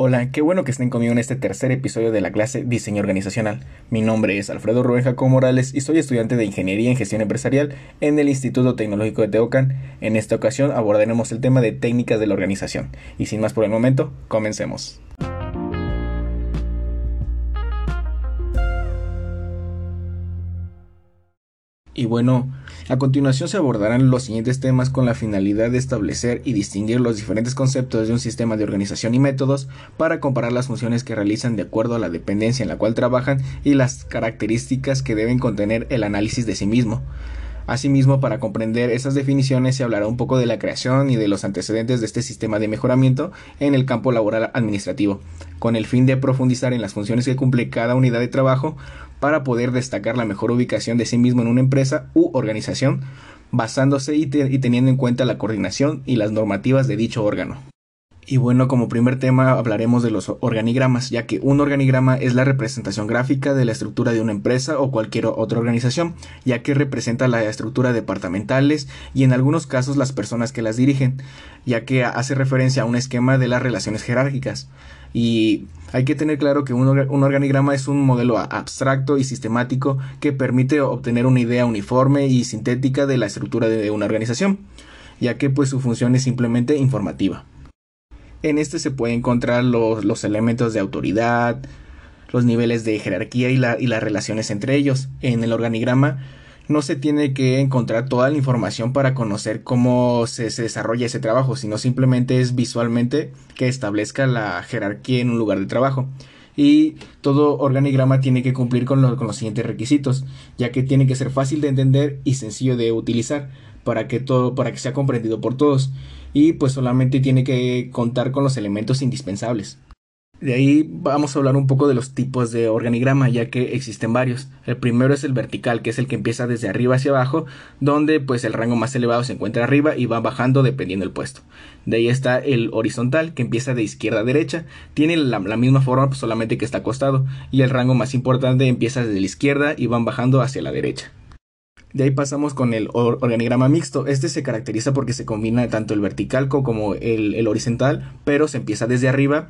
Hola, qué bueno que estén conmigo en este tercer episodio de la clase Diseño Organizacional. Mi nombre es Alfredo Rubén Jacob Morales y soy estudiante de Ingeniería en Gestión Empresarial en el Instituto Tecnológico de Teocan. En esta ocasión abordaremos el tema de técnicas de la organización. Y sin más por el momento, comencemos. Y bueno, a continuación se abordarán los siguientes temas con la finalidad de establecer y distinguir los diferentes conceptos de un sistema de organización y métodos para comparar las funciones que realizan de acuerdo a la dependencia en la cual trabajan y las características que deben contener el análisis de sí mismo. Asimismo, para comprender esas definiciones se hablará un poco de la creación y de los antecedentes de este sistema de mejoramiento en el campo laboral administrativo, con el fin de profundizar en las funciones que cumple cada unidad de trabajo para poder destacar la mejor ubicación de sí mismo en una empresa u organización, basándose y, teniendo en cuenta la coordinación y las normativas de dicho órgano. Y bueno, como primer tema hablaremos de los organigramas, ya que un organigrama es la representación gráfica de la estructura de una empresa o cualquier otra organización, ya que representa la estructura departamentales y en algunos casos las personas que las dirigen, ya que hace referencia a un esquema de las relaciones jerárquicas. Y hay que tener claro que un, organigrama es un modelo abstracto y sistemático que permite obtener una idea uniforme y sintética de la estructura de una organización, ya que pues su función es simplemente informativa. En este se puede encontrar los, los elementos de autoridad, los niveles de jerarquía y, la, y las relaciones entre ellos. En el organigrama no se tiene que encontrar toda la información para conocer cómo se, se, desarrolla ese trabajo, sino simplemente es visualmente que establezca la jerarquía en un lugar de trabajo. Y todo organigrama tiene que cumplir con, con los siguientes requisitos, ya que tiene que ser fácil de entender y sencillo de utilizar para que todo, para que sea comprendido por todos y pues solamente tiene que contar con los elementos indispensables. De ahí vamos a hablar un poco de los tipos de organigrama, ya que existen varios. El primero es el vertical, que es el que empieza desde arriba hacia abajo, donde pues el rango más elevado se encuentra arriba y va bajando dependiendo del puesto. De ahí está el horizontal, que empieza de izquierda a derecha, tiene la, misma forma, pues, solamente que está acostado, y el rango más importante empieza desde la izquierda y van bajando hacia la derecha. De ahí pasamos con el organigrama mixto. Este se caracteriza porque se combina tanto el vertical como el, horizontal, pero se empieza desde arriba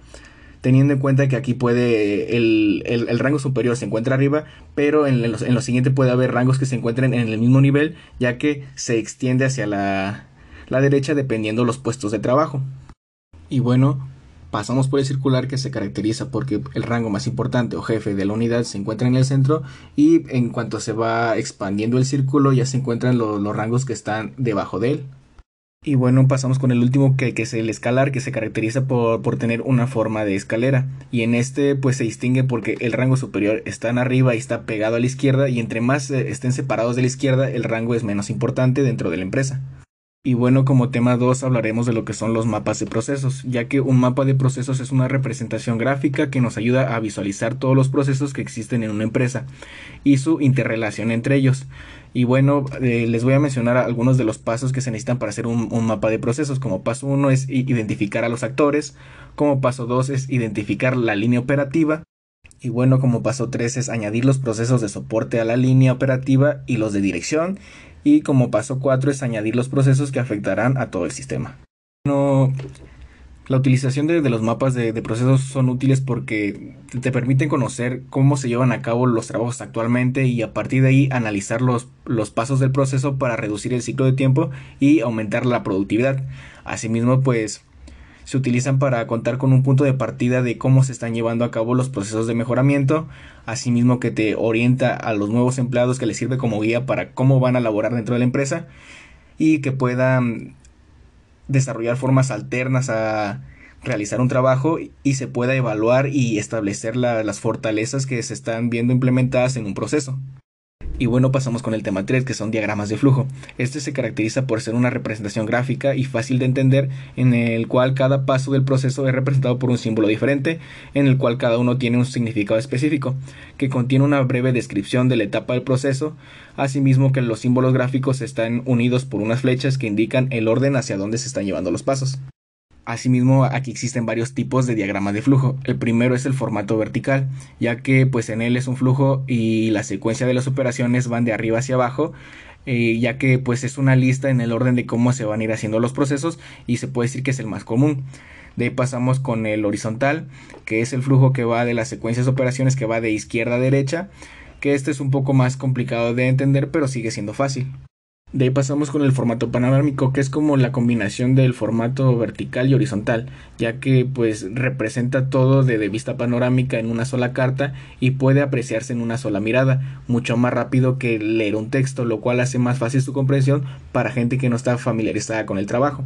teniendo en cuenta que aquí puede el, el, rango superior se encuentra arriba, pero en lo, en lo, siguiente puede haber rangos que se encuentren en el mismo nivel, ya que se extiende hacia la, la derecha dependiendo los puestos de trabajo. Y bueno, Pasamos por el circular que se caracteriza porque el rango más importante o jefe de la unidad se encuentra en el centro y en cuanto se va expandiendo el círculo ya se encuentran lo, los rangos que están debajo de él. Y bueno, pasamos con el último que, que es el escalar, que se caracteriza por, por, tener una forma de escalera. Y en este pues se distingue porque el rango superior está en arriba y está pegado a la izquierda y entre más eh, estén separados de la izquierda el rango es menos importante dentro de la empresa. Y bueno, como tema 2 hablaremos de lo que son los mapas de procesos, ya que un mapa de procesos es una representación gráfica que nos ayuda a visualizar todos los procesos que existen en una empresa y su interrelación entre ellos. Y bueno, eh, les voy a mencionar algunos de los pasos que se necesitan para hacer un, un mapa de procesos. Como paso 1 es identificar a los actores, como paso 2 es identificar la línea operativa, y bueno, como paso 3 es añadir los procesos de soporte a la línea operativa y los de dirección y como paso 4 es añadir los procesos que afectarán a todo el sistema. La utilización de, de los mapas de, de, procesos son útiles porque te permiten conocer cómo se llevan a cabo los trabajos actualmente y a partir de ahí analizar los, los pasos del proceso para reducir el ciclo de tiempo y aumentar la productividad. Asimismo, pues se utilizan para contar con un punto de partida de cómo se están llevando a cabo los procesos de mejoramiento, asimismo que te orienta a los nuevos empleados que les sirve como guía para cómo van a laborar dentro de la empresa y que puedan desarrollar formas alternas a realizar un trabajo y se pueda evaluar y establecer la, las fortalezas que se están viendo implementadas en un proceso. Y bueno, pasamos con el tema 3, que son diagramas de flujo. Este se caracteriza por ser una representación gráfica y fácil de entender, en el cual cada paso del proceso es representado por un símbolo diferente, en el cual cada uno tiene un significado específico, que contiene una breve descripción de la etapa del proceso, asimismo que los símbolos gráficos están unidos por unas flechas que indican el orden hacia donde se están llevando los pasos. Asimismo, aquí existen varios tipos de diagrama de flujo. El primero es el formato vertical, ya que pues en él es un flujo y la secuencia de las operaciones van de arriba hacia abajo eh, ya que pues es una lista en el orden de cómo se van a ir haciendo los procesos y se puede decir que es el más común. De ahí pasamos con el horizontal, que es el flujo que va de las secuencias de operaciones que va de izquierda a derecha, que este es un poco más complicado de entender, pero sigue siendo fácil. De ahí pasamos con el formato panorámico, que es como la combinación del formato vertical y horizontal, ya que pues representa todo de, de, vista panorámica en una sola carta y puede apreciarse en una sola mirada, mucho más rápido que leer un texto, lo cual hace más fácil su comprensión para gente que no está familiarizada con el trabajo.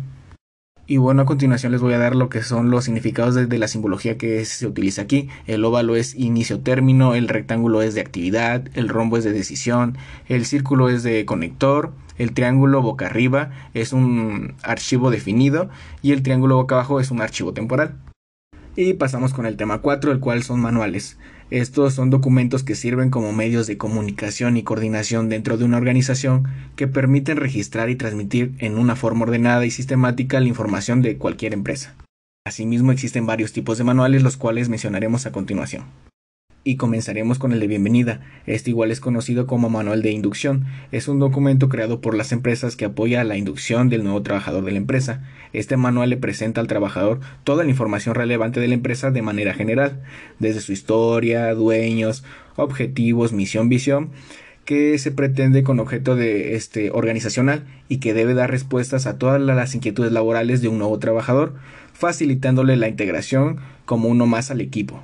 Y bueno, a continuación les voy a dar lo que son los significados de, la simbología que se utiliza aquí. El óvalo es inicio-término, el rectángulo es de actividad, el rombo es de decisión, el círculo es de conector, el triángulo boca arriba es un archivo definido y el triángulo boca abajo es un archivo temporal. Y pasamos con el tema 4, el cual son manuales. Estos son documentos que sirven como medios de comunicación y coordinación dentro de una organización que permiten registrar y transmitir en una forma ordenada y sistemática la información de cualquier empresa. Asimismo existen varios tipos de manuales los cuales mencionaremos a continuación y comenzaremos con el de bienvenida. Este igual es conocido como manual de inducción. Es un documento creado por las empresas que apoya la inducción del nuevo trabajador de la empresa. Este manual le presenta al trabajador toda la información relevante de la empresa de manera general, desde su historia, dueños, objetivos, misión, visión, que se pretende con objeto de este organizacional y que debe dar respuestas a todas las inquietudes laborales de un nuevo trabajador, facilitándole la integración como uno más al equipo.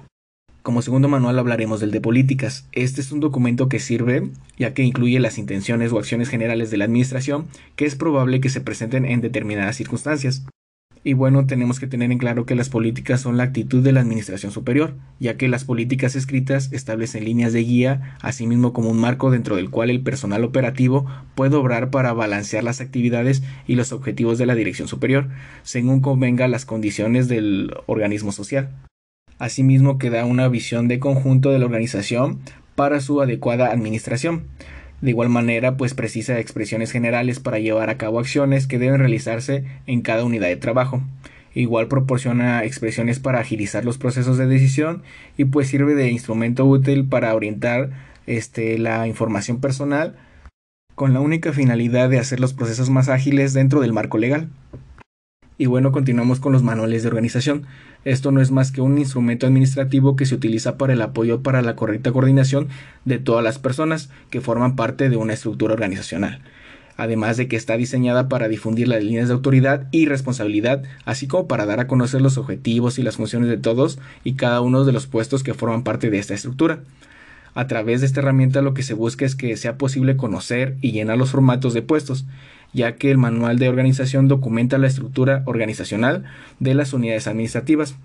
Como segundo manual hablaremos del de políticas. Este es un documento que sirve ya que incluye las intenciones o acciones generales de la Administración que es probable que se presenten en determinadas circunstancias. Y bueno, tenemos que tener en claro que las políticas son la actitud de la Administración Superior, ya que las políticas escritas establecen líneas de guía, asimismo como un marco dentro del cual el personal operativo puede obrar para balancear las actividades y los objetivos de la Dirección Superior, según convenga las condiciones del organismo social asimismo que da una visión de conjunto de la organización para su adecuada administración. De igual manera, pues precisa expresiones generales para llevar a cabo acciones que deben realizarse en cada unidad de trabajo. Igual proporciona expresiones para agilizar los procesos de decisión y pues sirve de instrumento útil para orientar este, la información personal con la única finalidad de hacer los procesos más ágiles dentro del marco legal. Y bueno, continuamos con los manuales de organización. Esto no es más que un instrumento administrativo que se utiliza para el apoyo para la correcta coordinación de todas las personas que forman parte de una estructura organizacional. Además de que está diseñada para difundir las líneas de autoridad y responsabilidad, así como para dar a conocer los objetivos y las funciones de todos y cada uno de los puestos que forman parte de esta estructura. A través de esta herramienta lo que se busca es que sea posible conocer y llenar los formatos de puestos, ya que el manual de organización documenta la estructura organizacional de las unidades administrativas,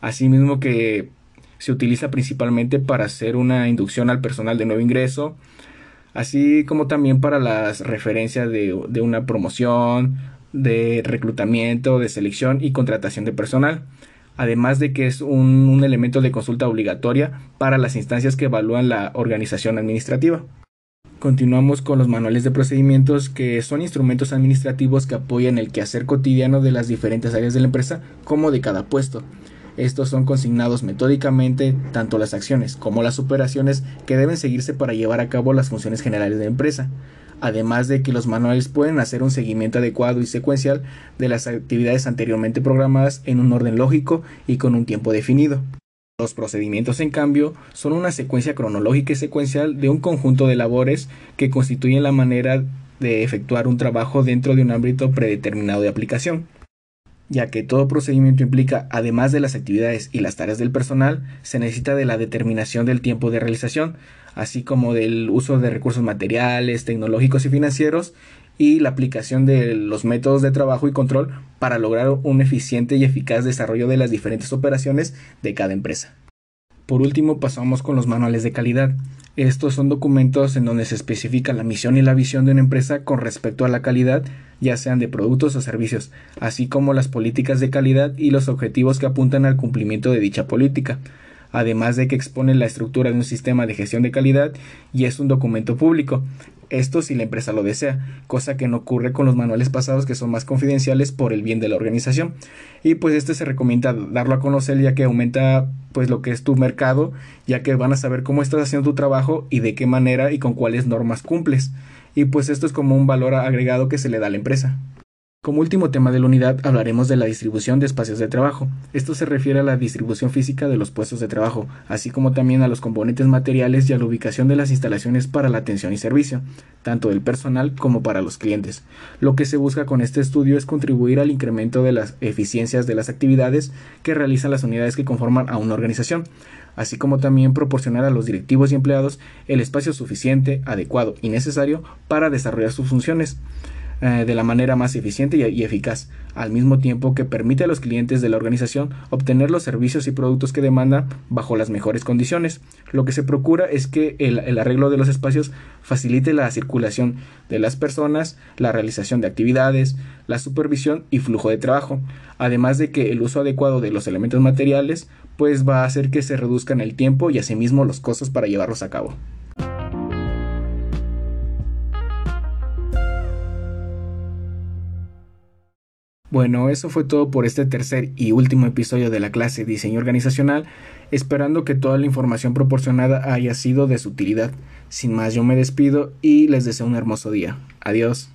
asimismo que se utiliza principalmente para hacer una inducción al personal de nuevo ingreso, así como también para las referencias de, una promoción, de reclutamiento, de selección y contratación de personal, además de que es un, elemento de consulta obligatoria para las instancias que evalúan la organización administrativa. Continuamos con los manuales de procedimientos que son instrumentos administrativos que apoyan el quehacer cotidiano de las diferentes áreas de la empresa como de cada puesto. Estos son consignados metódicamente tanto las acciones como las operaciones que deben seguirse para llevar a cabo las funciones generales de la empresa, además de que los manuales pueden hacer un seguimiento adecuado y secuencial de las actividades anteriormente programadas en un orden lógico y con un tiempo definido. Los procedimientos, en cambio, son una secuencia cronológica y secuencial de un conjunto de labores que constituyen la manera de efectuar un trabajo dentro de un ámbito predeterminado de aplicación, ya que todo procedimiento implica, además de las actividades y las tareas del personal, se necesita de la determinación del tiempo de realización, así como del uso de recursos materiales, tecnológicos y financieros, y la aplicación de los métodos de trabajo y control para lograr un eficiente y eficaz desarrollo de las diferentes operaciones de cada empresa. Por último, pasamos con los manuales de calidad. Estos son documentos en donde se especifica la misión y la visión de una empresa con respecto a la calidad, ya sean de productos o servicios, así como las políticas de calidad y los objetivos que apuntan al cumplimiento de dicha política además de que expone la estructura de un sistema de gestión de calidad y es un documento público. Esto si la empresa lo desea, cosa que no ocurre con los manuales pasados que son más confidenciales por el bien de la organización. Y pues este se recomienda darlo a conocer ya que aumenta pues lo que es tu mercado, ya que van a saber cómo estás haciendo tu trabajo y de qué manera y con cuáles normas cumples. y pues esto es como un valor agregado que se le da a la empresa. Como último tema de la unidad hablaremos de la distribución de espacios de trabajo. Esto se refiere a la distribución física de los puestos de trabajo, así como también a los componentes materiales y a la ubicación de las instalaciones para la atención y servicio, tanto del personal como para los clientes. Lo que se busca con este estudio es contribuir al incremento de las eficiencias de las actividades que realizan las unidades que conforman a una organización, así como también proporcionar a los directivos y empleados el espacio suficiente, adecuado y necesario para desarrollar sus funciones. Eh, de la manera más eficiente y, eficaz, al mismo tiempo que permite a los clientes de la organización obtener los servicios y productos que demandan bajo las mejores condiciones. Lo que se procura es que el, arreglo de los espacios facilite la circulación de las personas, la realización de actividades, la supervisión y flujo de trabajo, además de que el uso adecuado de los elementos materiales pues va a hacer que se reduzcan el tiempo y asimismo los costos para llevarlos a cabo. Bueno, eso fue todo por este tercer y último episodio de la clase Diseño Organizacional, esperando que toda la información proporcionada haya sido de su utilidad. Sin más, yo me despido y les deseo un hermoso día. Adiós.